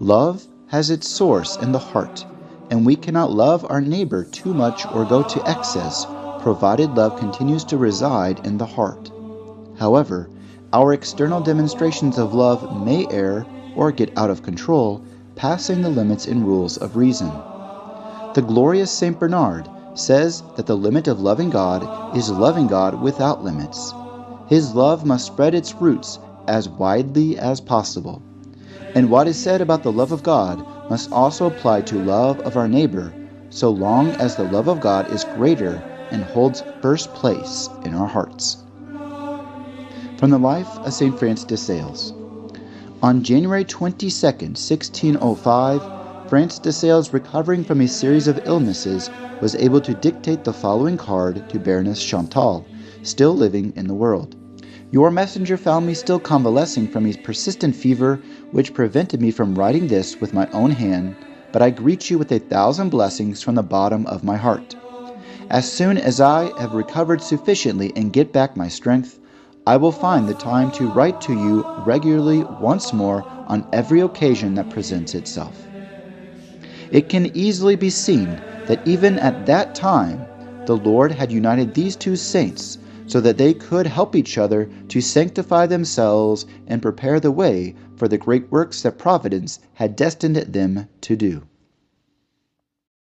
Love has its source in the heart, and we cannot love our neighbor too much or go to excess, provided love continues to reside in the heart. However, our external demonstrations of love may err or get out of control, passing the limits and rules of reason. The glorious St. Bernard says that the limit of loving God is loving God without limits. His love must spread its roots as widely as possible. And what is said about the love of God must also apply to love of our neighbor, so long as the love of God is greater and holds first place in our hearts. From the life of St. Francis de Sales. On January 22, 1605, Francis de Sales, recovering from a series of illnesses, was able to dictate the following card to Baroness Chantal, still living in the world. Your messenger found me still convalescing from a persistent fever, which prevented me from writing this with my own hand, but I greet you with a thousand blessings from the bottom of my heart. As soon as I have recovered sufficiently and get back my strength, I will find the time to write to you regularly once more on every occasion that presents itself. It can easily be seen that even at that time, the Lord had united these two saints so that they could help each other to sanctify themselves and prepare the way for the great works that Providence had destined them to do.